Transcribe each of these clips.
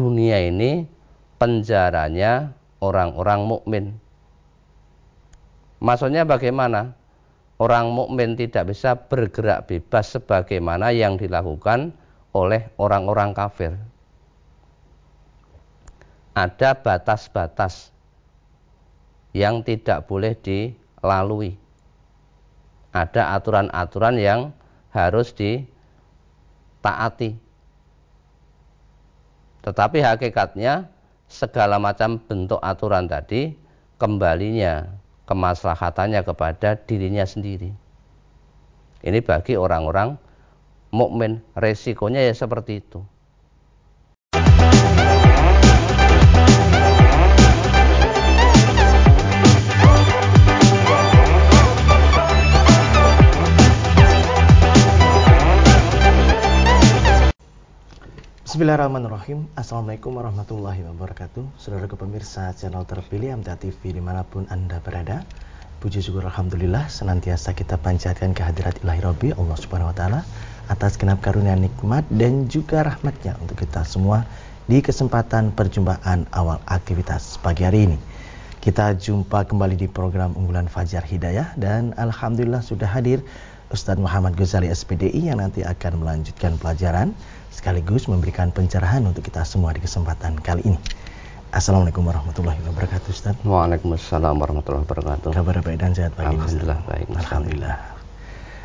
dunia ini penjaranya orang-orang mukmin. Maksudnya bagaimana? Orang mukmin tidak bisa bergerak bebas sebagaimana yang dilakukan oleh orang-orang kafir. Ada batas-batas yang tidak boleh dilalui. Ada aturan-aturan yang harus ditaati. Tetapi hakikatnya segala macam bentuk aturan tadi kembalinya kemaslahatannya kepada dirinya sendiri. Ini bagi orang-orang mukmin resikonya ya seperti itu. Bismillahirrahmanirrahim. Assalamualaikum warahmatullahi wabarakatuh. Saudara pemirsa channel terpilih MTA TV di mana pun Anda berada Puji syukur Alhamdulillah senantiasa kita panjatkan kehadirat ilahi Rabbi Allah subhanahu wa ta'ala Atas genap karunia nikmat dan juga rahmatnya untuk kita semua Di kesempatan perjumpaan awal aktivitas pagi hari ini. Kita jumpa kembali di program unggulan Fajar Hidayah Dan Alhamdulillah sudah hadir Ustadz Muhammad Ghazali SPDI yang nanti akan melanjutkan pelajaran sekaligus memberikan pencerahan untuk kita semua di kesempatan kali ini. Assalamualaikum warahmatullahi wabarakatuh Ustaz. Waalaikumsalam warahmatullahi wabarakatuh. Kabar baik dan sehat pagi Alhamdulillah baik. Alhamdulillah.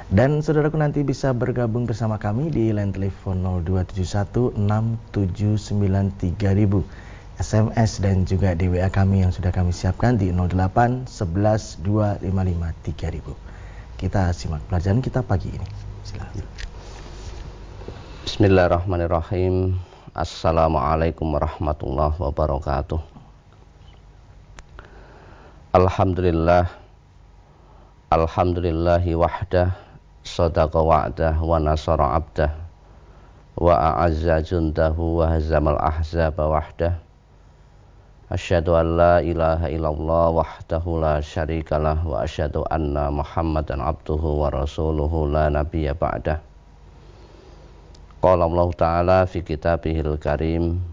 Dan saudaraku nanti bisa bergabung bersama kami di line telepon 02716793000 SMS dan juga di WA kami yang sudah kami siapkan di 08 11 255 3000. Kita simak pelajaran kita pagi ini. Silakan. Bismillahirrahmanirrahim. Assalamualaikum warahmatullahi wabarakatuh. Alhamdulillah. Alhamdulillahi wahdah. Sadaqa wa'dah wa nasara abdah. Wa a'azza jundahu wa hazamal ahzaba wahdah. Asyhadu an la ilaha illallah wahdahu la syarikalah wa asyhadu anna Muhammadan abduhu wa la nabiyya ba'dah. Qala Allah Ta'ala fi kitabihil karim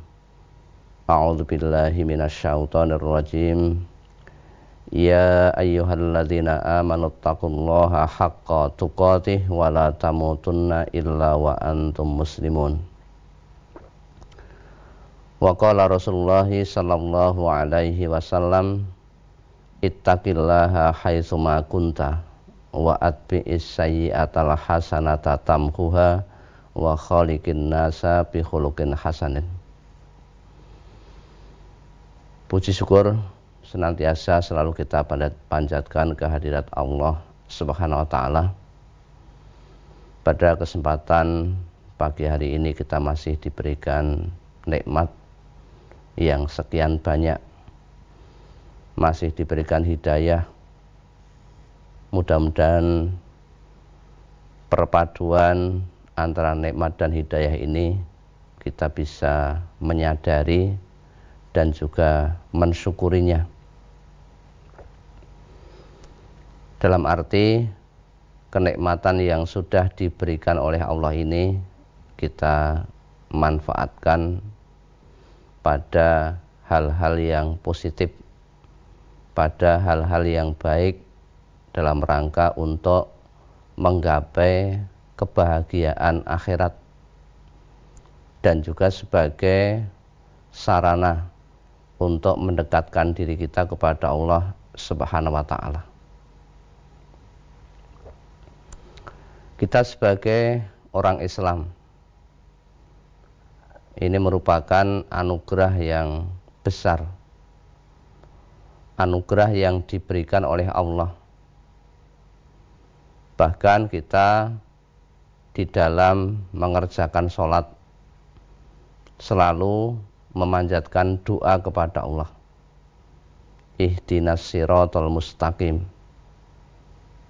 A'udzu billahi minasyaitonir Ya ayyuhalladzina amanu taqullaha tuqatih wa illa wa antum muslimun Wa qala Rasulullah sallallahu alaihi wasallam Ittaqillaha haitsu ma kunta wa atbi'is sayyi'atal hasanata tamhuha wa khaliqin nasa bi khuluqin hasanin. Puji syukur senantiasa selalu kita panjatkan kehadirat Allah Subhanahu wa taala. Pada kesempatan pagi hari ini kita masih diberikan nikmat yang sekian banyak. Masih diberikan hidayah. Mudah-mudahan perpaduan antara nikmat dan hidayah ini kita bisa menyadari dan juga mensyukurinya. Dalam arti kenikmatan yang sudah diberikan oleh Allah ini kita manfaatkan pada hal-hal yang positif, pada hal-hal yang baik dalam rangka untuk menggapai kebahagiaan akhirat dan juga sebagai sarana untuk mendekatkan diri kita kepada Allah Subhanahu wa taala. Kita sebagai orang Islam ini merupakan anugerah yang besar. Anugerah yang diberikan oleh Allah. Bahkan kita di dalam mengerjakan sholat selalu memanjatkan doa kepada Allah. Ihdinas siratal mustaqim.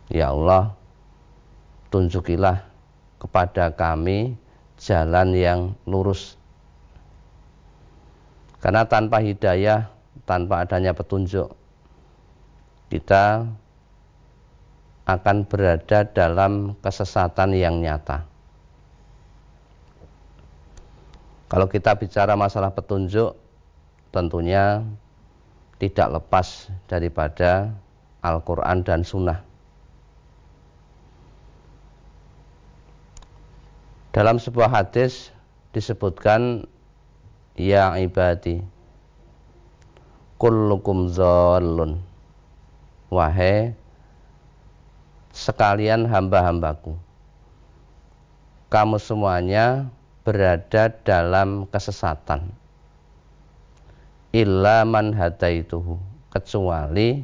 Ya Allah, tunjukilah kepada kami jalan yang lurus. Karena tanpa hidayah, tanpa adanya petunjuk, kita akan berada dalam kesesatan yang nyata. Kalau kita bicara masalah petunjuk, tentunya tidak lepas daripada Al-Quran dan Sunnah. Dalam sebuah hadis disebutkan Ya ibadi. Kullukum zallun. Wahai sekalian hamba-hambaku. Kamu semuanya berada dalam kesesatan. Illa man hadaituhu. Kecuali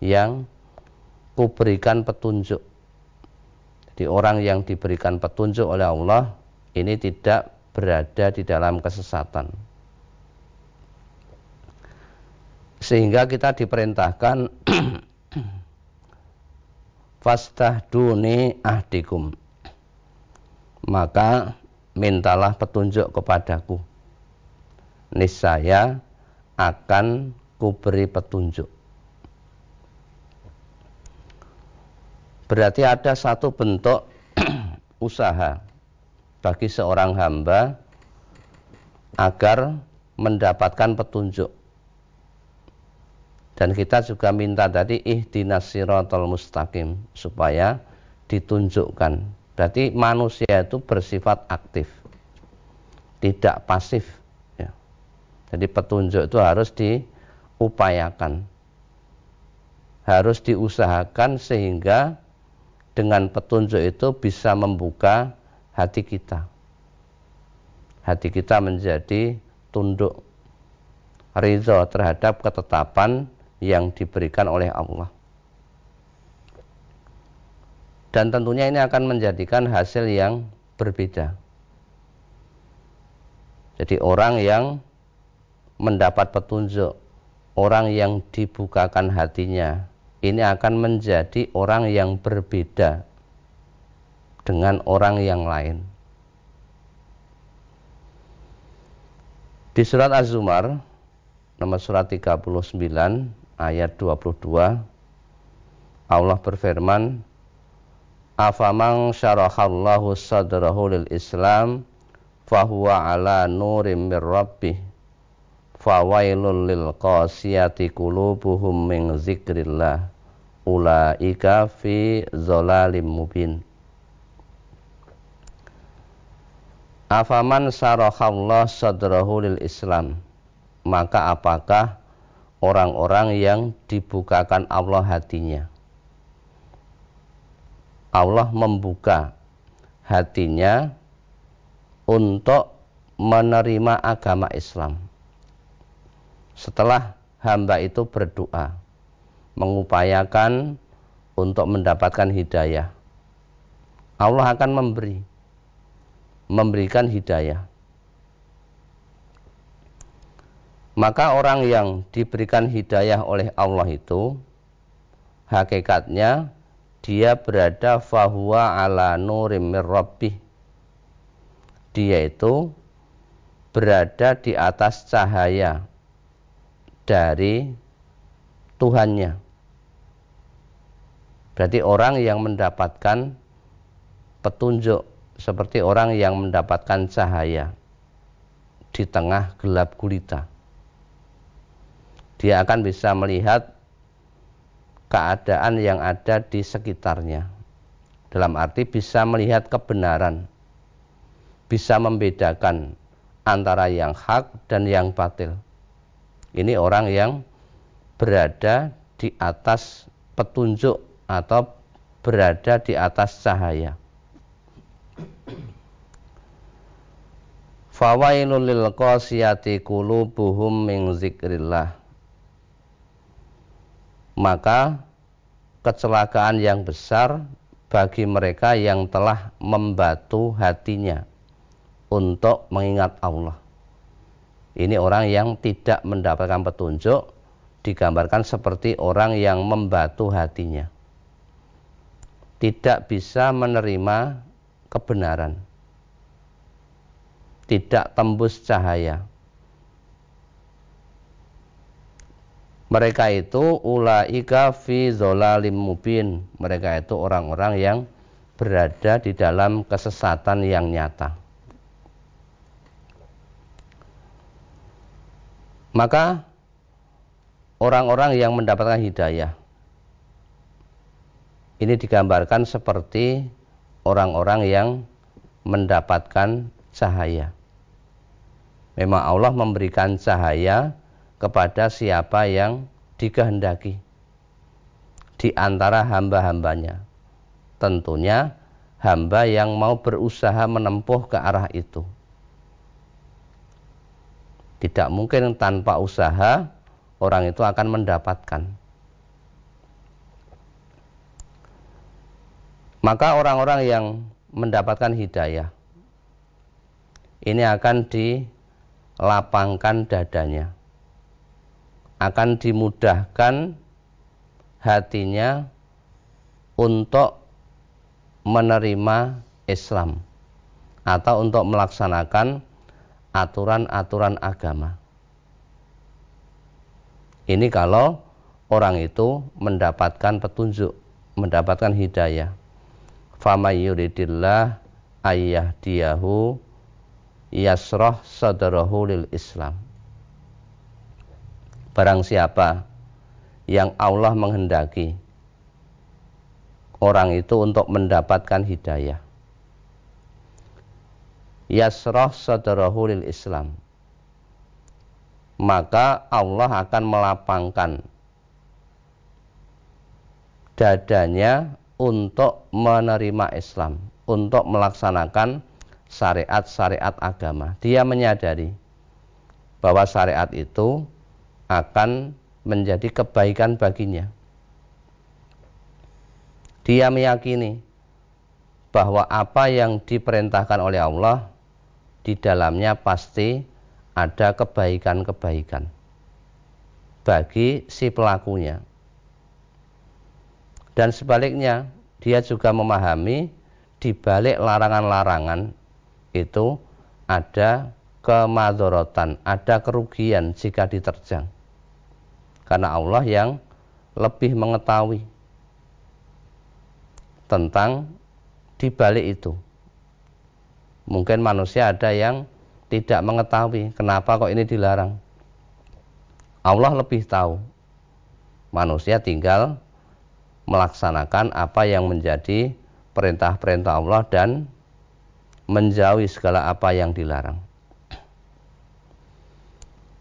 yang kuberikan petunjuk. Jadi orang yang diberikan petunjuk oleh Allah ini tidak berada di dalam kesesatan. Sehingga kita diperintahkan fastahduni ahdikum. Maka mintalah petunjuk kepadaku. Niscaya akan kuberi petunjuk. Berarti ada satu bentuk usaha bagi seorang hamba agar mendapatkan petunjuk. Dan kita juga minta tadi ihdinas siratal mustaqim supaya ditunjukkan. Berarti manusia itu bersifat aktif. Tidak pasif jadi petunjuk itu harus diupayakan. Harus diusahakan sehingga dengan petunjuk itu bisa membuka hati kita. Hati kita menjadi tunduk ridho terhadap ketetapan yang diberikan oleh Allah. Dan tentunya ini akan menjadikan hasil yang berbeda. Jadi orang yang mendapat petunjuk orang yang dibukakan hatinya ini akan menjadi orang yang berbeda dengan orang yang lain. Di surat Az-Zumar nomor surat 39 ayat 22 Allah berfirman Afamang syarahallahu sadrahu lil Islam fahuwa ala nurim mir rabbih fawailul lil qasiyati qulubuhum min zikrillah ulaika fi zolalim mubin. Afaman sarahallah sadrahu lil Islam maka apakah orang-orang yang dibukakan Allah hatinya. Allah membuka hatinya untuk menerima agama Islam. Setelah hamba itu berdoa mengupayakan untuk mendapatkan hidayah. Allah akan memberi memberikan hidayah maka orang yang diberikan hidayah oleh Allah itu hakikatnya dia berada fahuwa ala nurim dia itu berada di atas cahaya dari Tuhannya. Berarti orang yang mendapatkan petunjuk seperti orang yang mendapatkan cahaya di tengah gelap gulita. Dia akan bisa melihat keadaan yang ada di sekitarnya. Dalam arti bisa melihat kebenaran, bisa membedakan antara yang hak dan yang batil. Ini orang yang berada di atas petunjuk atau berada di atas cahaya. Fawailul lil qasiyati qulubuhum min zikrillah. Maka kecelakaan yang besar bagi mereka yang telah membatu hatinya untuk mengingat Allah. Ini orang yang tidak mendapatkan petunjuk digambarkan seperti orang yang membatu hatinya. Tidak bisa menerima kebenaran. Tidak tembus cahaya. Mereka itu ulaika fi zolalim mubin. Mereka itu orang-orang yang berada di dalam kesesatan yang nyata. Maka orang-orang yang mendapatkan hidayah ini digambarkan seperti orang-orang yang mendapatkan cahaya. Memang Allah memberikan cahaya kepada siapa yang dikehendaki di antara hamba-hambanya. Tentunya hamba yang mau berusaha menempuh ke arah itu. Tidak mungkin tanpa usaha orang itu akan mendapatkan. Maka orang-orang yang mendapatkan hidayah ini akan dilapangkan dadanya. Akan dimudahkan hatinya untuk menerima Islam atau untuk melaksanakan aturan-aturan agama. Ini kalau orang itu mendapatkan petunjuk, mendapatkan hidayah. Fama yuridillah ayah diyahu yasroh sadarahu lil Islam. Barang siapa yang Allah menghendaki orang itu untuk mendapatkan hidayah. Yasrah sadarahu lil Islam. Maka Allah akan melapangkan dadanya untuk menerima Islam, untuk melaksanakan syariat-syariat agama. Dia menyadari bahwa syariat itu akan menjadi kebaikan baginya dia meyakini bahwa apa yang diperintahkan oleh Allah di dalamnya pasti ada kebaikan-kebaikan bagi si pelakunya. Dan sebaliknya, dia juga memahami di balik larangan-larangan itu ada kemadorotan, ada kerugian jika diterjang. Karena Allah yang lebih mengetahui tentang dibalik itu. Mungkin manusia ada yang tidak mengetahui kenapa kok ini dilarang. Allah lebih tahu. Manusia tinggal melaksanakan apa yang menjadi perintah-perintah Allah dan menjauhi segala apa yang dilarang.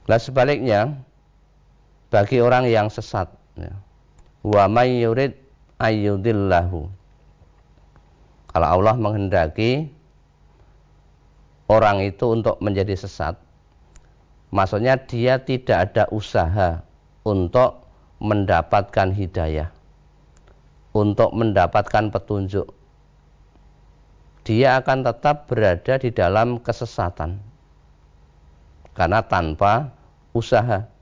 Nah sebaliknya bagi orang yang sesat ya, wa may yurid ayyudillahu kalau Allah menghendaki orang itu untuk menjadi sesat, maksudnya dia tidak ada usaha untuk mendapatkan hidayah, untuk mendapatkan petunjuk. Dia akan tetap berada di dalam kesesatan karena tanpa usaha.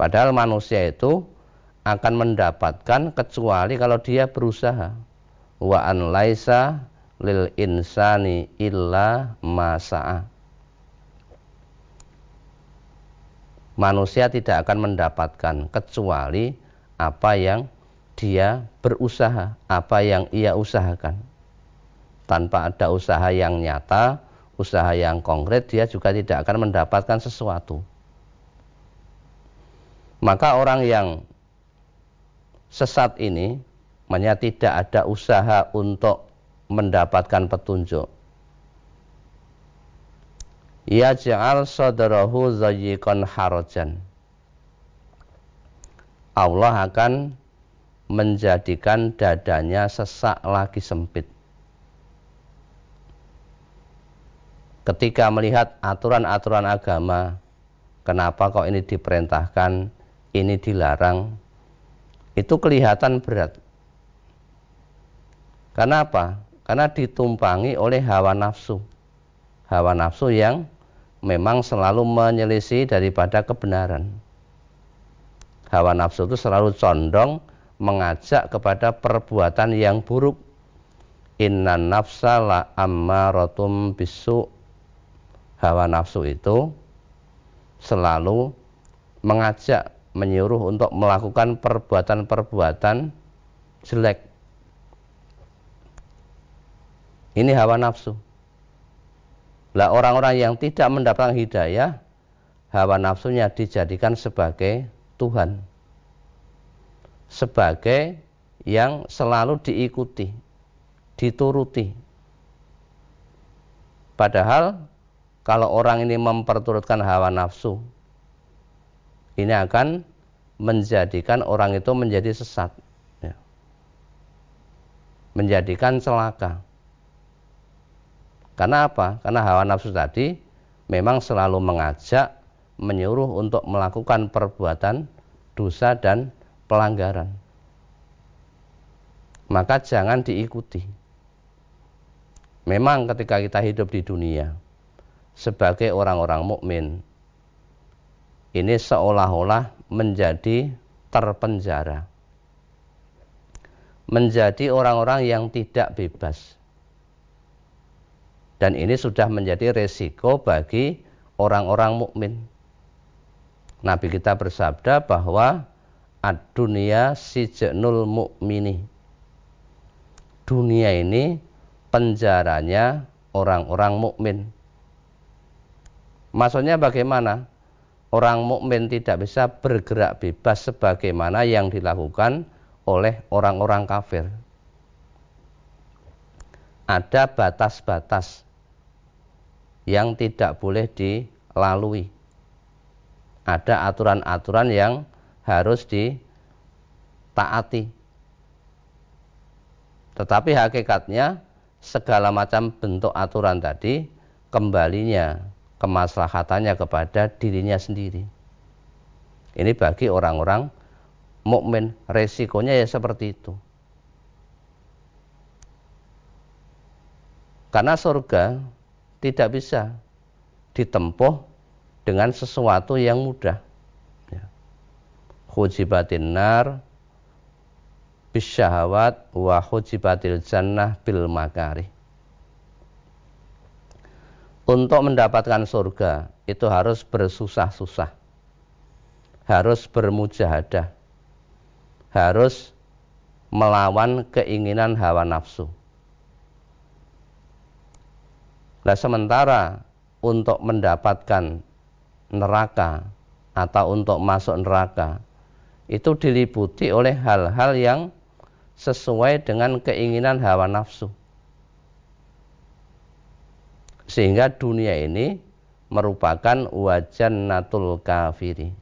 Padahal manusia itu akan mendapatkan kecuali kalau dia berusaha wa an laisa lil insani illa masa'a manusia tidak akan mendapatkan kecuali apa yang dia berusaha, apa yang ia usahakan. Tanpa ada usaha yang nyata, usaha yang konkret, dia juga tidak akan mendapatkan sesuatu. Maka orang yang sesat ini Makanya tidak ada usaha untuk mendapatkan petunjuk. Ya ja'al sadarahu zayyikon harajan. Allah akan menjadikan dadanya sesak lagi sempit. Ketika melihat aturan-aturan agama, kenapa kok ini diperintahkan, ini dilarang, itu kelihatan berat. Karena apa? Karena ditumpangi oleh hawa nafsu. Hawa nafsu yang memang selalu menyelisih daripada kebenaran. Hawa nafsu itu selalu condong mengajak kepada perbuatan yang buruk. Inna nafsa la ammaratum bisu. Hawa nafsu itu selalu mengajak, menyuruh untuk melakukan perbuatan-perbuatan jelek ini hawa nafsu. Lah orang-orang yang tidak mendapatkan hidayah hawa nafsunya dijadikan sebagai Tuhan. Sebagai yang selalu diikuti, dituruti. Padahal kalau orang ini memperturutkan hawa nafsu, ini akan menjadikan orang itu menjadi sesat. Ya. Menjadikan celaka. Karena apa? Karena hawa nafsu tadi memang selalu mengajak, menyuruh untuk melakukan perbuatan dosa dan pelanggaran. Maka jangan diikuti. Memang ketika kita hidup di dunia sebagai orang-orang mukmin, ini seolah-olah menjadi terpenjara. Menjadi orang-orang yang tidak bebas dan ini sudah menjadi resiko bagi orang-orang mukmin. Nabi kita bersabda bahwa ad-dunya sijnul mukmini. Dunia ini penjaranya orang-orang mukmin. Maksudnya bagaimana? Orang mukmin tidak bisa bergerak bebas sebagaimana yang dilakukan oleh orang-orang kafir. Ada batas-batas yang tidak boleh dilalui. Ada aturan-aturan yang harus ditaati. Tetapi hakikatnya segala macam bentuk aturan tadi kembalinya kemaslahatannya kepada dirinya sendiri. Ini bagi orang-orang mukmin resikonya ya seperti itu. Karena surga tidak bisa ditempuh dengan sesuatu yang mudah. Ya. Hujibatin nar bisyahawat wa hujibatil jannah bil makari. Untuk mendapatkan surga itu harus bersusah-susah. Harus bermujahadah. Harus melawan keinginan hawa nafsu Nah sementara untuk mendapatkan neraka atau untuk masuk neraka itu diliputi oleh hal-hal yang sesuai dengan keinginan hawa nafsu. Sehingga dunia ini merupakan wajan natul kafiri.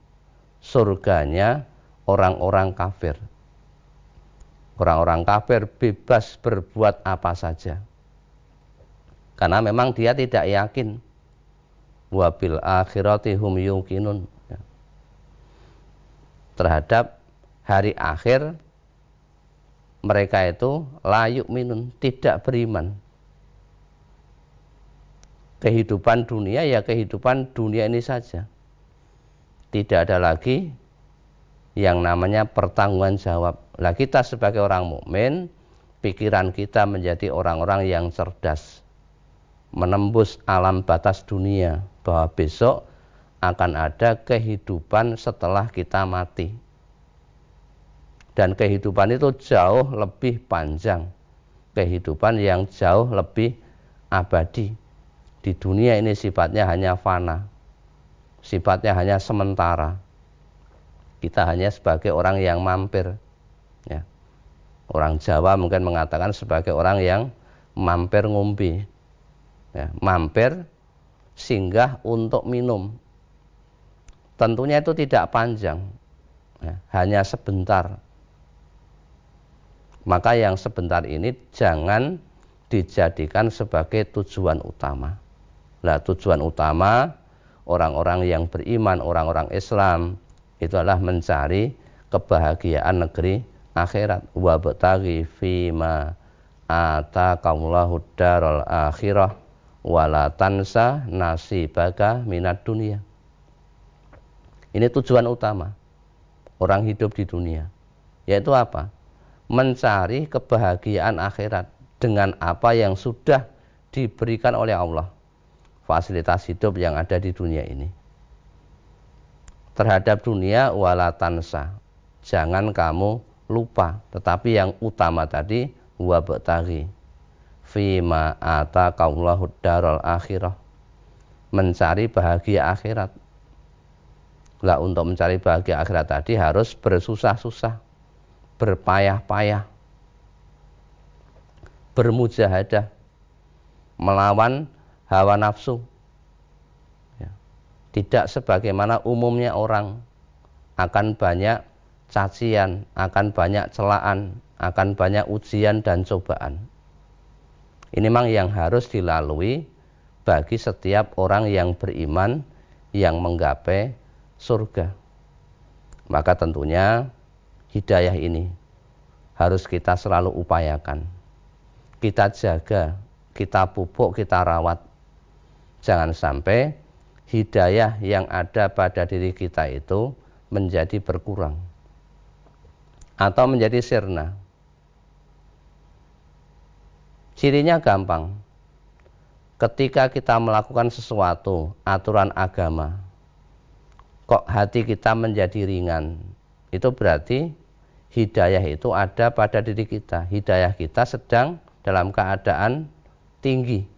Surganya orang-orang kafir. Orang-orang kafir bebas berbuat apa saja karena memang dia tidak yakin wabil akhirati hum yuqinun ya. terhadap hari akhir mereka itu layuk minun tidak beriman kehidupan dunia ya kehidupan dunia ini saja tidak ada lagi yang namanya pertanggungan jawab lah kita sebagai orang mukmin pikiran kita menjadi orang-orang yang cerdas menembus alam batas dunia bahwa besok akan ada kehidupan setelah kita mati. Dan kehidupan itu jauh lebih panjang. Kehidupan yang jauh lebih abadi. Di dunia ini sifatnya hanya fana. Sifatnya hanya sementara. Kita hanya sebagai orang yang mampir. Ya. Orang Jawa mungkin mengatakan sebagai orang yang mampir ngumpi ya, mampir singgah untuk minum. Tentunya itu tidak panjang, ya, hanya sebentar. Maka yang sebentar ini jangan dijadikan sebagai tujuan utama. Nah, tujuan utama orang-orang yang beriman, orang-orang Islam itu adalah mencari kebahagiaan negeri akhirat. Wa bataghi fima ataqallahu daral akhirah wala tansa nasibaka minat dunia. Ini tujuan utama orang hidup di dunia. Yaitu apa? Mencari kebahagiaan akhirat dengan apa yang sudah diberikan oleh Allah. Fasilitas hidup yang ada di dunia ini. Terhadap dunia wala tansa. Jangan kamu lupa, tetapi yang utama tadi wabtaghi fima ata kaulahu darul akhirah. Mencari bahagia akhirat. Lah untuk mencari bahagia akhirat tadi harus bersusah-susah, berpayah-payah, bermujahadah, melawan hawa nafsu. Ya. Tidak sebagaimana umumnya orang akan banyak cacian, akan banyak celaan, akan banyak ujian dan cobaan. Ini memang yang harus dilalui bagi setiap orang yang beriman yang menggapai surga. Maka tentunya hidayah ini harus kita selalu upayakan. Kita jaga, kita pupuk, kita rawat. Jangan sampai hidayah yang ada pada diri kita itu menjadi berkurang atau menjadi sirna. Cirinya gampang. Ketika kita melakukan sesuatu, aturan agama, kok hati kita menjadi ringan. Itu berarti hidayah itu ada pada diri kita. Hidayah kita sedang dalam keadaan tinggi.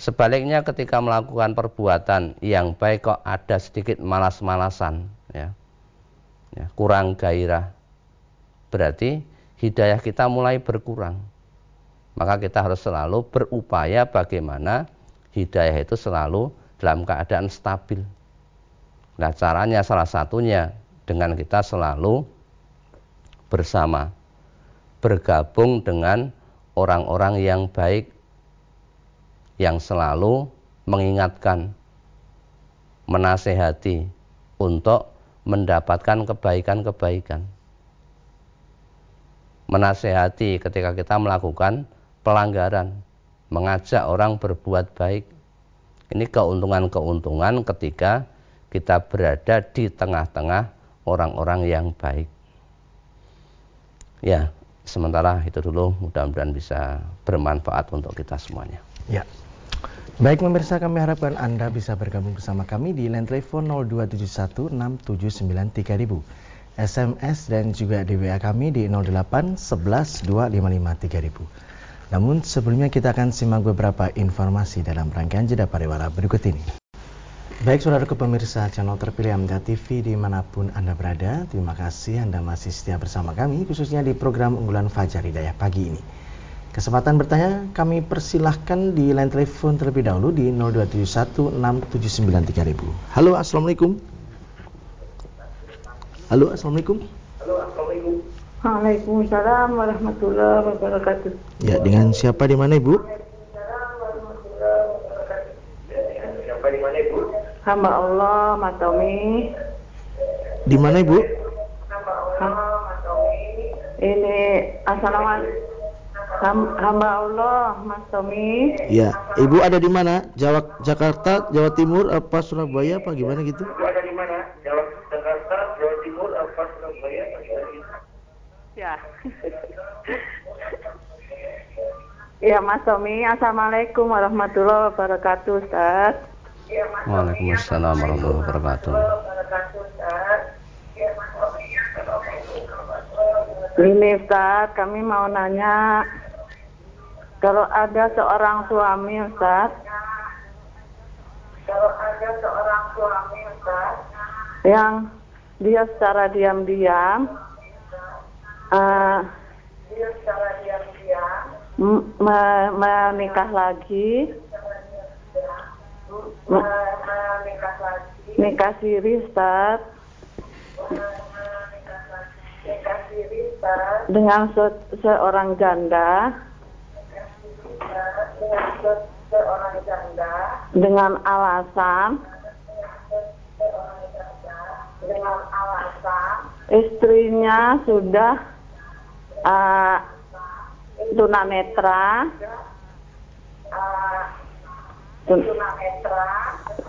Sebaliknya ketika melakukan perbuatan yang baik kok ada sedikit malas-malasan, ya, ya, kurang gairah. Berarti hidayah kita mulai berkurang. Maka kita harus selalu berupaya bagaimana hidayah itu selalu dalam keadaan stabil. Nah, caranya salah satunya dengan kita selalu bersama, bergabung dengan orang-orang yang baik, yang selalu mengingatkan, menasehati untuk mendapatkan kebaikan-kebaikan. Menasehati ketika kita melakukan pelanggaran, mengajak orang berbuat baik, ini keuntungan-keuntungan ketika kita berada di tengah-tengah orang-orang yang baik. Ya, sementara itu dulu mudah-mudahan bisa bermanfaat untuk kita semuanya. Ya. Baik pemirsa kami harapkan Anda bisa bergabung bersama kami di line telepon 02716793000 SMS dan juga di WA kami di 08 11 255 3000. Namun sebelumnya kita akan simak beberapa informasi dalam rangkaian jeda pariwara berikut ini. Baik saudara pemirsa channel terpilih Amda TV di mana pun Anda berada, terima kasih Anda masih setia bersama kami khususnya di program unggulan Fajar Hidayah pagi ini. Kesempatan bertanya kami persilahkan di line telepon terlebih dahulu di 02716793000. Halo Assalamualaikum. Halo Assalamualaikum. Halo Assalamualaikum. Waalaikumsalam warahmatullahi wabarakatuh. Ya, dengan siapa di mana Ibu? Hamba Allah Matomi. Di mana Ibu? Ini Assalamualaikum. Hamba Allah Mas Tommy. Ya, Ibu ada di mana? Jawa Jakarta, Jawa Timur, apa Surabaya, apa gimana gitu? Ibu ada di mana? Jawa Jakarta, Jawa Timur, apa Surabaya, apa gimana gitu? Ya. ya Mas Tommy, Assalamualaikum warahmatullahi wabarakatuh Ustaz. Ya, Waalaikumsalam warahmatullahi wabarakatuh. Ini Ustaz, kami mau nanya kalau ada seorang suami Ustaz. Kalau ada seorang suami Ustaz. Yang dia secara diam-diam uh, secara diam-diam. menikah lagi. Menikah lagi. nikah siri Ustaz. Nikah siri Ustaz. Dengan se seorang janda dengan alasan? Dengan alasan istrinya sudah uh, tunanetra. Uh,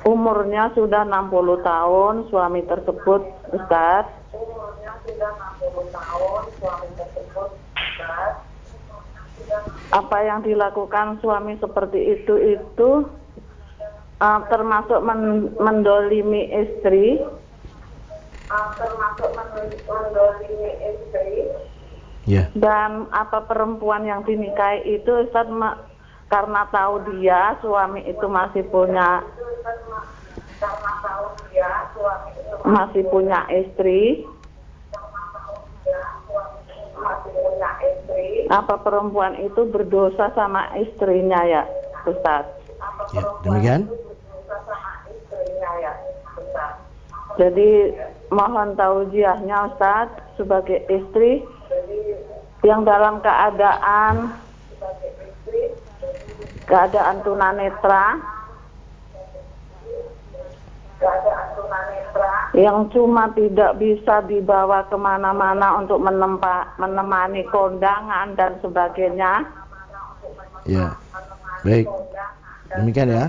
umurnya sudah 60 tahun suami tersebut Ustaz. Umurnya sudah 60 tahun suami tersebut Ustaz apa yang dilakukan suami seperti itu itu uh, termasuk men mendolimi istri uh, termasuk mendolimi istri yeah. dan apa perempuan yang dinikahi itu Ustaz karena tahu dia suami itu masih punya masih punya istri apa perempuan itu berdosa sama istrinya ya Ustaz Ya, demikian. Jadi mohon tausiahnya Ustaz sebagai istri yang dalam keadaan keadaan tunanetra yang cuma tidak bisa dibawa ke mana-mana untuk menempa, menemani kondangan dan sebagainya. Ya, baik. Demikian ya.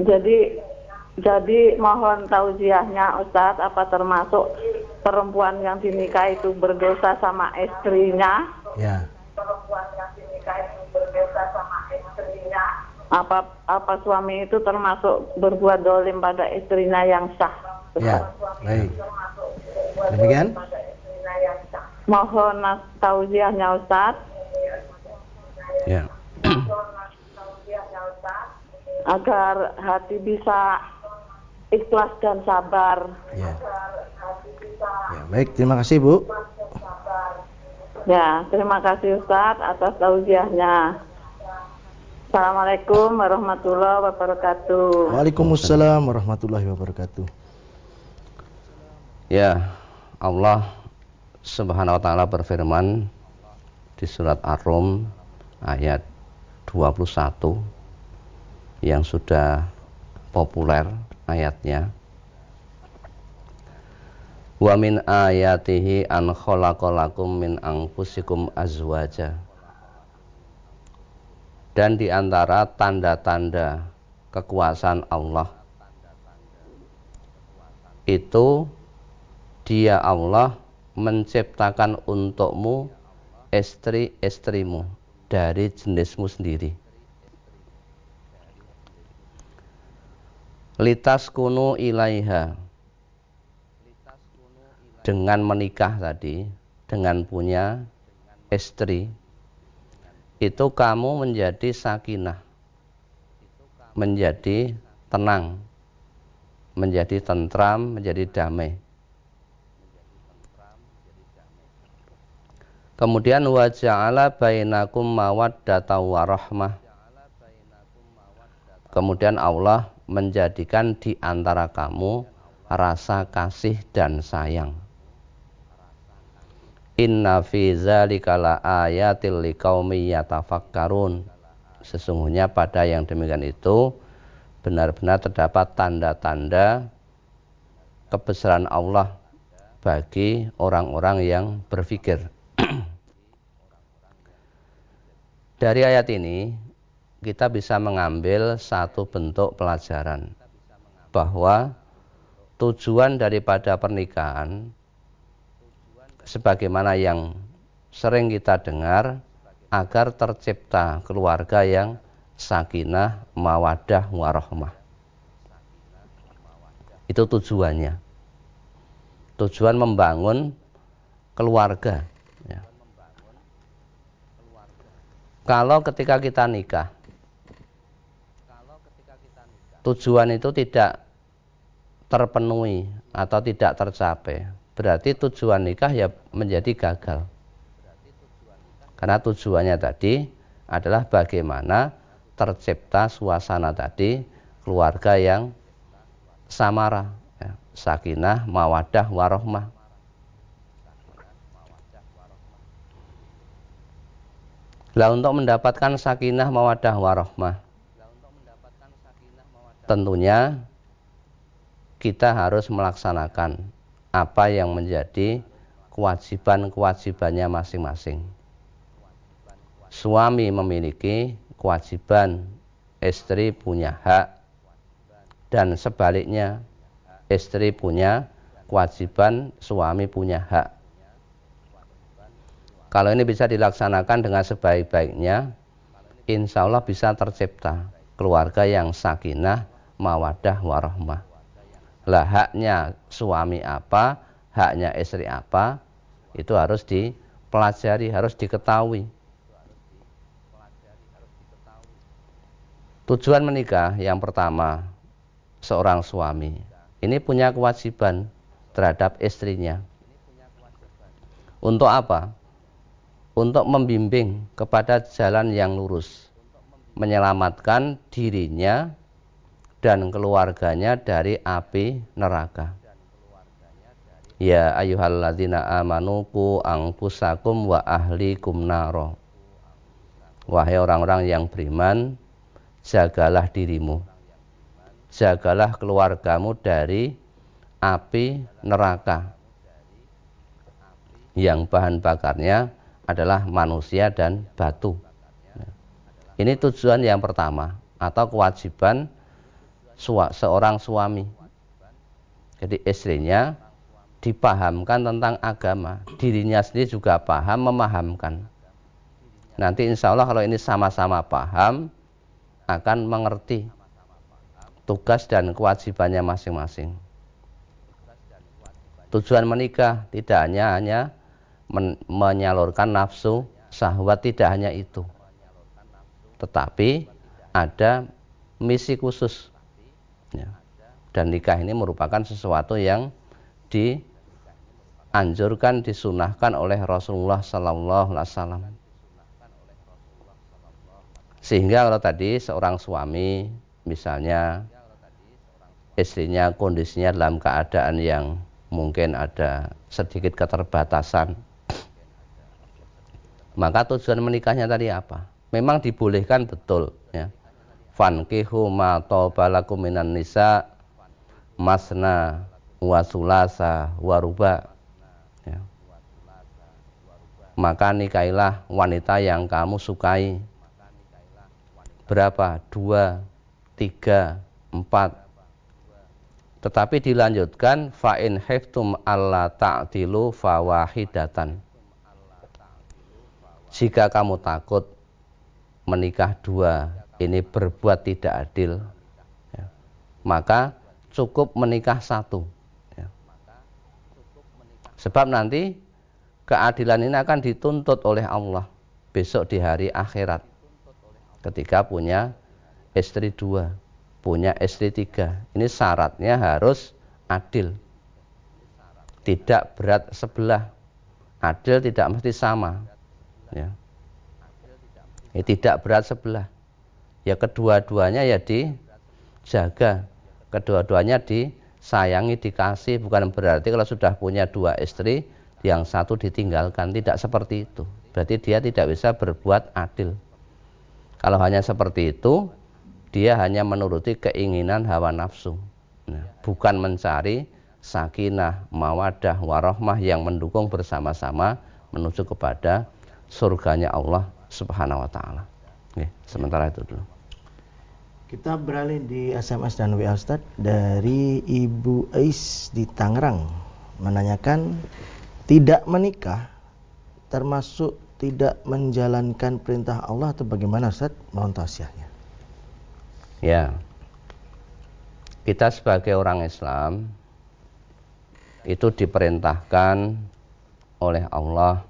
Jadi jadi mohon tausiahnya Ustadz apa termasuk perempuan yang dinikah itu berdosa sama istrinya? Ya. Apa suami itu termasuk berbuat dolim pada istrinya yang sah? Ya, baik. Demikian. Mohon nas- tausiahnya Ustadz Ya. agar hati bisa ikhlas dan sabar. Ya. Ya, baik. Terima kasih, Bu. Ya, terima kasih Ustadz atas tausiahnya. Assalamualaikum warahmatullahi wabarakatuh. Waalaikumsalam warahmatullahi wabarakatuh. Ya, Allah Subhanahu wa taala berfirman di surat Ar-Rum ayat 21 yang sudah populer ayatnya. Wa min ayatihi an khalaqalakum min anfusikum azwaja. Dan di antara tanda-tanda kekuasaan Allah itu dia Allah menciptakan untukmu istri-istrimu dari jenismu sendiri. Litas kunu ilaiha dengan menikah tadi, dengan punya istri, itu kamu menjadi sakinah, menjadi tenang, menjadi tentram, menjadi damai. Kemudian wa ja'ala bainakum mawaddata wa. Kemudian Allah menjadikan di antara kamu rasa kasih dan sayang. Inna fi dzalika la ayatil liqaumi yatafakkarun. Sesungguhnya pada yang demikian itu benar-benar terdapat tanda-tanda kebesaran Allah bagi orang-orang yang berpikir. Dari ayat ini kita bisa mengambil satu bentuk pelajaran bahwa tujuan daripada pernikahan sebagaimana yang sering kita dengar agar tercipta keluarga yang sakinah, mawadah, warahmah. Itu tujuannya. Tujuan membangun keluarga. Ya. Kalau ketika kita nikah, tujuan itu tidak terpenuhi atau tidak tercapai, berarti tujuan nikah ya menjadi gagal. Karena tujuannya tadi adalah bagaimana tercipta suasana tadi keluarga yang samara, ya, sakinah, mawadah, warohmah. Lah untuk mendapatkan sakinah, mawadah, warohmah, tentunya kita harus melaksanakan apa yang menjadi kewajiban-kewajibannya masing-masing. Suami memiliki kewajiban, istri punya hak, dan sebaliknya, istri punya kewajiban, suami punya hak. Kalau ini bisa dilaksanakan dengan sebaik-baiknya, insya Allah bisa tercipta keluarga yang sakinah, mawadah, warahmah. Lah haknya suami apa, haknya istri apa, itu harus dipelajari, harus diketahui. Tujuan menikah yang pertama, seorang suami ini punya kewajiban terhadap istrinya. Untuk apa? Untuk membimbing kepada jalan yang lurus, menyelamatkan dirinya dan keluarganya dari api neraka. Ya ayyuhalladzina amanu ku angfusakum wa ahlikum naro. Wahai orang-orang yang beriman, jagalah dirimu. Jagalah keluargamu dari api neraka. Yang bahan bakarnya adalah manusia dan batu. Ini tujuan yang pertama atau kewajiban seorang suami. Jadi istrinya dipahamkan tentang agama, dirinya sendiri juga paham memahamkan. Nanti insya Allah kalau ini sama-sama paham akan mengerti tugas dan kewajibannya masing-masing. Tujuan menikah tidak hanya hanya men menyalurkan nafsu sahwat tidak hanya itu. Tetapi ada misi khusus Ya. Dan nikah ini merupakan sesuatu yang dianjurkan, disunahkan oleh Rasulullah Sallallahu Alaihi Wasallam. Sehingga kalau tadi seorang suami, misalnya istrinya kondisinya dalam keadaan yang mungkin ada sedikit keterbatasan, maka tujuan menikahnya tadi apa? Memang dibolehkan betul, ya fankihu ma tobalakum minan nisa masna wa sulasa wa ruba. Ya. maka nikailah wanita yang kamu sukai. Berapa? Dua tiga empat. Tetapi dilanjutkan fa'in heftum alla ta'dilu fawahidatan jika kamu takut menikah dua ini berbuat tidak adil, ya, maka cukup menikah satu. Ya. Sebab nanti keadilan ini akan dituntut oleh Allah besok di hari akhirat. Ketika punya istri dua, punya istri tiga. Ini syaratnya harus adil. Tidak berat sebelah. Adil tidak mesti sama. Ya. Ini tidak berat sebelah ya kedua-duanya ya dijaga. Kedua-duanya disayangi dikasih. Bukan berarti kalau sudah punya dua istri yang satu ditinggalkan. Tidak seperti itu. Berarti dia tidak bisa berbuat adil. Kalau hanya seperti itu dia hanya menuruti keinginan hawa nafsu. Nah, bukan mencari sakinah mawadah warohmah yang mendukung bersama-sama menuju kepada surganya Allah subhanahu wa ta'ala Oke, sementara itu dulu. Kita beralih di SMS dan WA Ustaz dari Ibu Ais di Tangerang menanyakan tidak menikah termasuk tidak menjalankan perintah Allah atau bagaimana Ustaz? Mohon tausiahnya. Ya. Kita sebagai orang Islam itu diperintahkan oleh Allah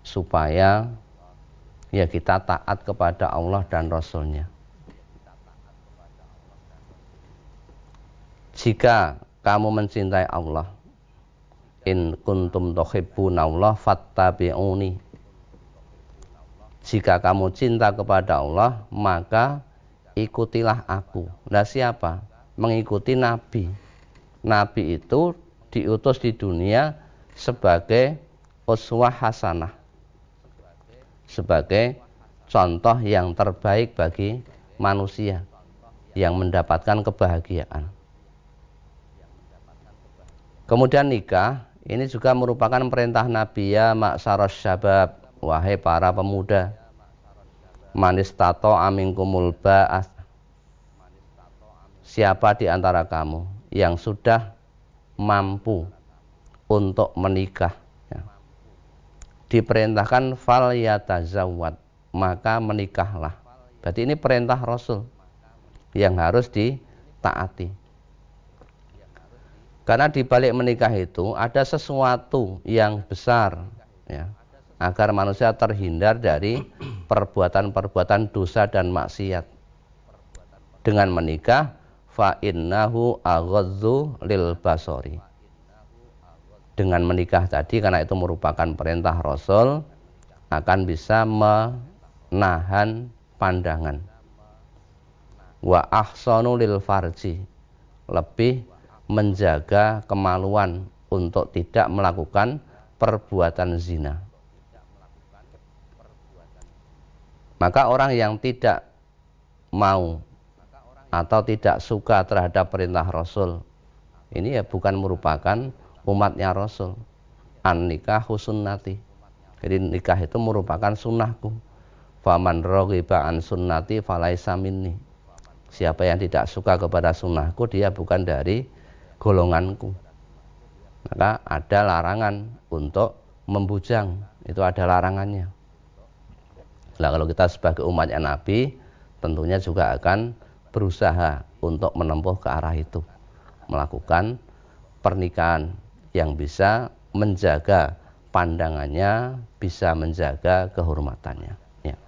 supaya ya kita taat kepada Allah dan Rasulnya. Jika kamu mencintai Allah, in kuntum Allah fattabi'uni. Jika kamu cinta kepada Allah, maka ikutilah aku. Nah siapa? Mengikuti Nabi. Nabi itu diutus di dunia sebagai uswah hasanah sebagai contoh yang terbaik bagi manusia yang mendapatkan kebahagiaan. Kemudian nikah ini juga merupakan perintah Nabi ya maksaros syabab wahai para pemuda. Manis tato amingkumul ba'as. Siapa di antara kamu yang sudah mampu untuk menikah diperintahkan fal yatazawwad maka menikahlah. Berarti ini perintah Rasul yang harus ditaati. Karena di balik menikah itu ada sesuatu yang besar ya, agar manusia terhindar dari perbuatan-perbuatan dosa dan maksiat. Dengan menikah fa innahu aghadzu lil basori. Dengan menikah tadi karena itu merupakan perintah Rasul akan bisa menahan pandangan. Wa ahsanu lil farji. Lebih menjaga kemaluan untuk tidak melakukan perbuatan zina. Maka orang yang tidak mau atau tidak suka terhadap perintah Rasul ini ya bukan merupakan umatnya Rasul. An nikah sunnati. Jadi nikah itu merupakan sunnahku. Faman roghiba an sunnati falaisa minni. Siapa yang tidak suka kepada sunnahku dia bukan dari golonganku. Maka ada larangan untuk membujang. Itu ada larangannya. Nah kalau kita sebagai umatnya Nabi tentunya juga akan berusaha untuk menempuh ke arah itu. Melakukan pernikahan yang bisa menjaga pandangannya, bisa menjaga kehormatannya. Ya.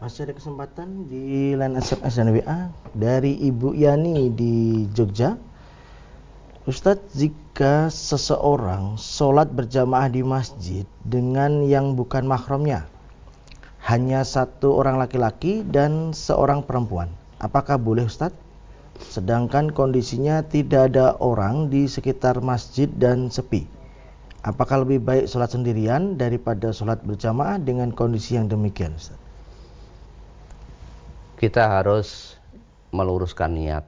Masih ada kesempatan di line SMS dan WA dari Ibu Yani di Jogja. Ustadz, jika seseorang sholat berjamaah di masjid dengan yang bukan mahramnya, hanya satu orang laki-laki dan seorang perempuan. Apakah boleh Ustadz? Sedangkan kondisinya tidak ada orang di sekitar masjid dan sepi. Apakah lebih baik sholat sendirian daripada sholat berjamaah dengan kondisi yang demikian Ustaz? Kita harus meluruskan niat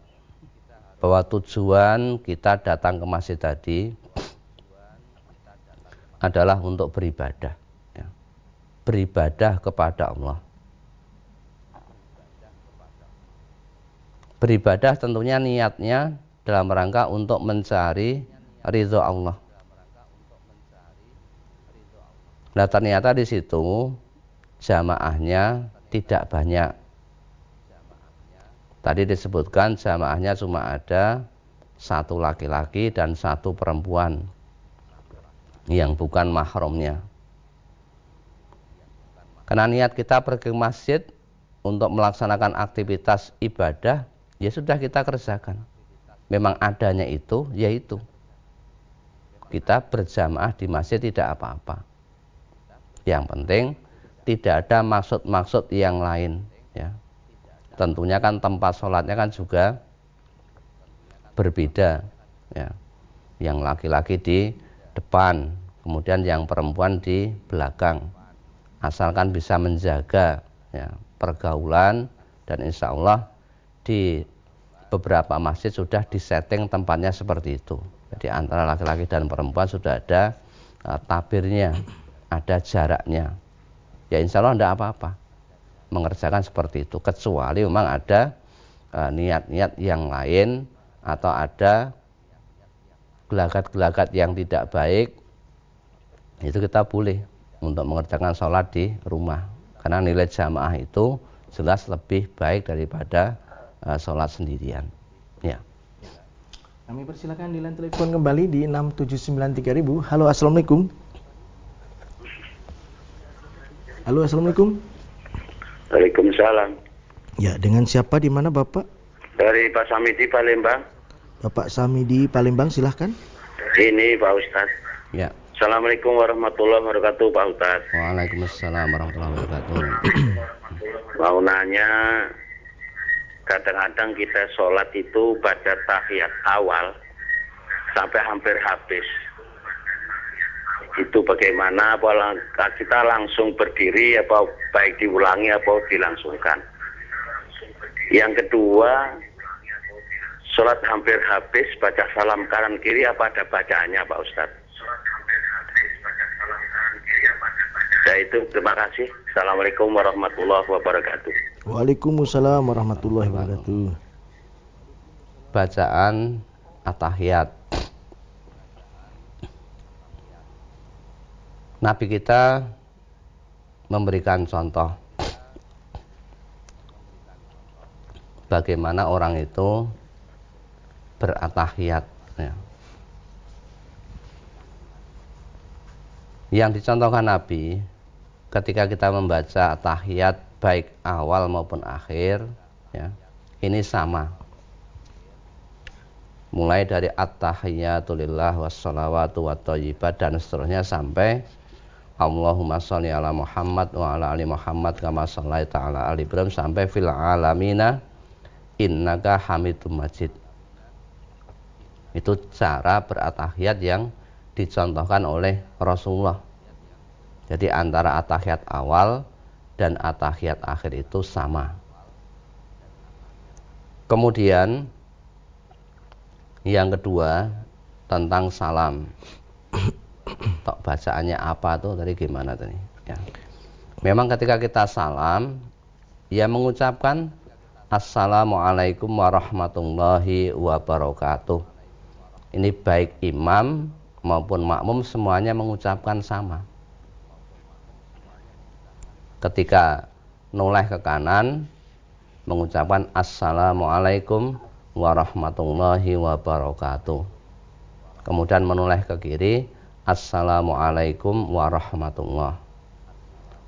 bahwa tujuan kita datang ke masjid tadi adalah untuk beribadah beribadah kepada Allah. Beribadah tentunya niatnya dalam rangka untuk mencari ridho Allah. Nah ternyata di situ jamaahnya tidak banyak. Tadi disebutkan jamaahnya cuma ada satu laki-laki dan satu perempuan yang bukan mahramnya. Karena niat kita pergi masjid untuk melaksanakan aktivitas ibadah, ya sudah kita kerjakan. Memang adanya itu, yaitu kita berjamaah di masjid tidak apa-apa. Yang penting tidak ada maksud-maksud yang lain. Ya. Tentunya kan tempat sholatnya kan juga berbeda. Ya. Yang laki-laki di depan, kemudian yang perempuan di belakang asalkan bisa menjaga ya, pergaulan dan insya Allah di beberapa masjid sudah disetting tempatnya seperti itu. Jadi antara laki-laki dan perempuan sudah ada uh, tabirnya, ada jaraknya. Ya insya Allah tidak apa-apa mengerjakan seperti itu. Kecuali memang ada uh, niat-niat uh, yang lain atau ada gelagat-gelagat yang tidak baik itu kita boleh untuk mengerjakan sholat di rumah karena nilai jamaah itu jelas lebih baik daripada uh, sholat sendirian. Ya. Kami persilakan di line telepon kembali di 6793000 halo assalamualaikum. Halo assalamualaikum. Waalaikumsalam. Ya dengan siapa di mana bapak? Dari Pak Samidi Palembang. Bapak Samidi Palembang silahkan. Ini Pak Ustadz. Ya. Assalamualaikum warahmatullahi wabarakatuh Pak Ustaz. Waalaikumsalam warahmatullahi wabarakatuh. Mau nanya, kadang-kadang kita sholat itu baca tahiyat awal sampai hampir habis. Itu bagaimana? Apakah kita langsung berdiri apa baik diulangi apa dilangsungkan? Yang kedua, sholat hampir habis baca salam kanan kiri apa ada bacaannya Pak Ustadz? Ya itu terima kasih. Assalamualaikum warahmatullahi wabarakatuh. Waalaikumsalam warahmatullahi wabarakatuh. Bacaan atahiyat. Nabi kita memberikan contoh bagaimana orang itu beratahiyat ya. yang dicontohkan Nabi ketika kita membaca tahiyat baik awal maupun akhir ya ini sama mulai dari at-tahiyatulillah wassalawatu wa dan seterusnya sampai Allahumma sholli ala Muhammad wa ala ali Muhammad kama shallaita ala ali Ibrahim sampai fil alamina innaka hamidum majid. Itu cara beratahiyat yang dicontohkan oleh Rasulullah. Jadi antara atahiyat awal dan atahiyat akhir itu sama. Kemudian yang kedua tentang salam. Tok bacaannya apa tuh tadi gimana tadi? Ya. Memang ketika kita salam, ia mengucapkan Assalamualaikum warahmatullahi wabarakatuh. Ini baik imam maupun makmum semuanya mengucapkan sama. Ketika noleh ke kanan mengucapkan Assalamualaikum warahmatullahi wabarakatuh. Kemudian menoleh ke kiri Assalamualaikum warahmatullahi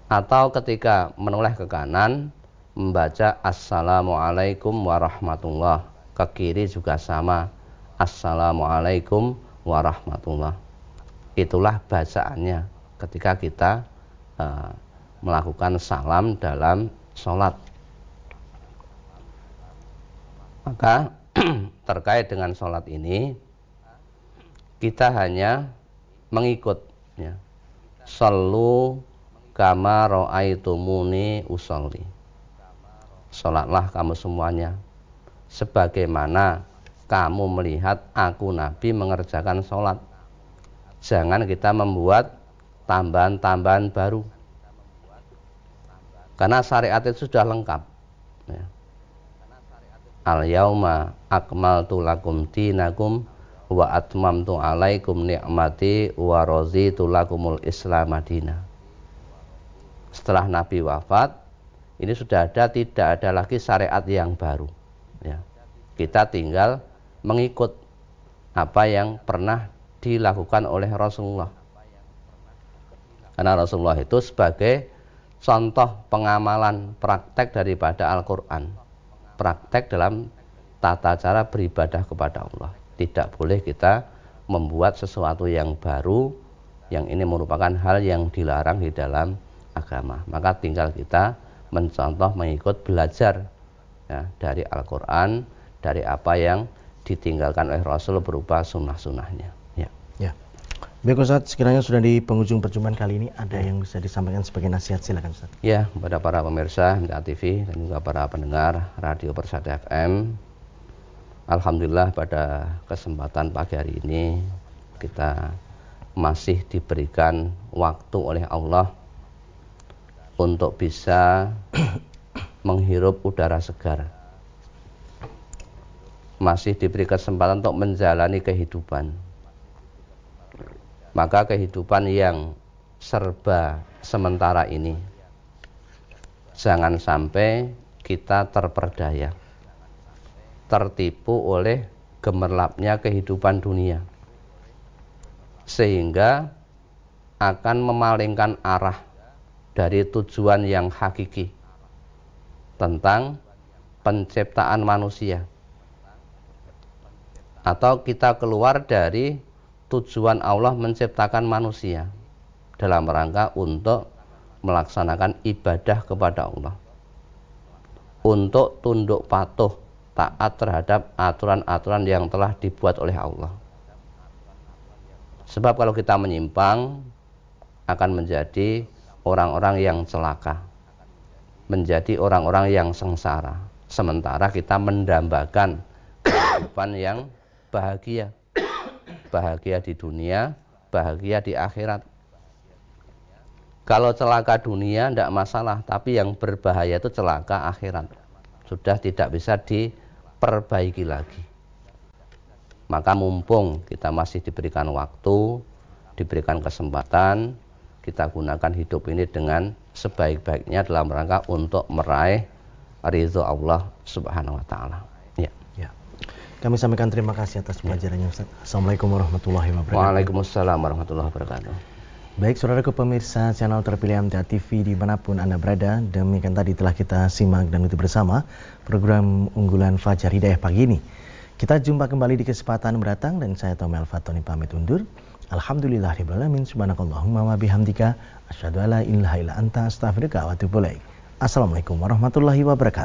Atau ketika menoleh ke kanan membaca Assalamualaikum warahmatullahi Ke kiri juga sama Assalamualaikum warahmatullahi Itulah bacaannya ketika kita uh, melakukan salam dalam sholat maka terkait dengan sholat ini kita hanya mengikut ya. Sallu kama ro'aitumuni usolli. Sholatlah kamu semuanya sebagaimana kamu melihat aku Nabi mengerjakan sholat. Jangan kita membuat tambahan-tambahan baru. Karena syariat itu sudah lengkap. Ya. Al yauma akmaltu lakum dinakum wa atmamtu alaikum ni'mati wa raditu lakumul islam madina setelah Nabi wafat ini sudah ada tidak ada lagi syariat yang baru. Ya. Kita tinggal mengikut apa yang pernah dilakukan oleh Rasulullah. Karena Rasulullah itu sebagai contoh pengamalan praktek daripada Al-Quran praktek dalam tata cara beribadah kepada Allah. Tidak boleh kita membuat sesuatu yang baru yang ini merupakan hal yang dilarang di dalam agama. Maka tinggal kita mencontoh mengikut belajar ya, dari Al-Quran, dari apa yang ditinggalkan oleh Rasul berupa sunnah-sunnahnya. Baik Ustaz, sekiranya sudah di penghujung perjumpaan kali ini ada yang bisa disampaikan sebagai nasihat silakan Ustaz. Ya, kepada para pemirsa MTA TV dan juga para pendengar Radio Persada FM. Alhamdulillah pada kesempatan pagi hari ini kita masih diberikan waktu oleh Allah untuk bisa menghirup udara segar. Masih diberi kesempatan untuk menjalani kehidupan maka kehidupan yang serba sementara ini jangan sampai kita terperdaya tertipu oleh gemerlapnya kehidupan dunia. Sehingga akan memalingkan arah dari tujuan yang hakiki tentang penciptaan manusia. Atau kita keluar dari tujuan Allah menciptakan manusia dalam rangka untuk melaksanakan ibadah kepada Allah. Untuk tunduk patuh taat terhadap aturan-aturan yang telah dibuat oleh Allah. Sebab kalau kita menyimpang akan menjadi orang-orang yang celaka. Menjadi orang-orang yang sengsara. Sementara kita mendambakan kehidupan yang bahagia bahagia di dunia, bahagia di akhirat. Kalau celaka dunia tidak masalah, tapi yang berbahaya itu celaka akhirat. Sudah tidak bisa diperbaiki lagi. Maka mumpung kita masih diberikan waktu, diberikan kesempatan, kita gunakan hidup ini dengan sebaik-baiknya dalam rangka untuk meraih ridho Allah Subhanahu wa taala. Kami sampaikan terima kasih atas pelajarannya Ustaz. Assalamualaikum warahmatullahi wabarakatuh. Waalaikumsalam warahmatullahi wabarakatuh. Baik saudara pemirsa channel terpilih MTA TV di mana pun Anda berada Demikian tadi telah kita simak dan itu bersama program unggulan Fajar Hidayah pagi ini Kita jumpa kembali di kesempatan mendatang dan saya Tomel Fatoni pamit undur. Alhamdulillahirrahmanirrahim. Subhanakallahumma wa bihamdika. Asyhadu alla ilaha illa anta astaghfiruka wa atubu ilaik. Assalamualaikum warahmatullahi wabarakatuh.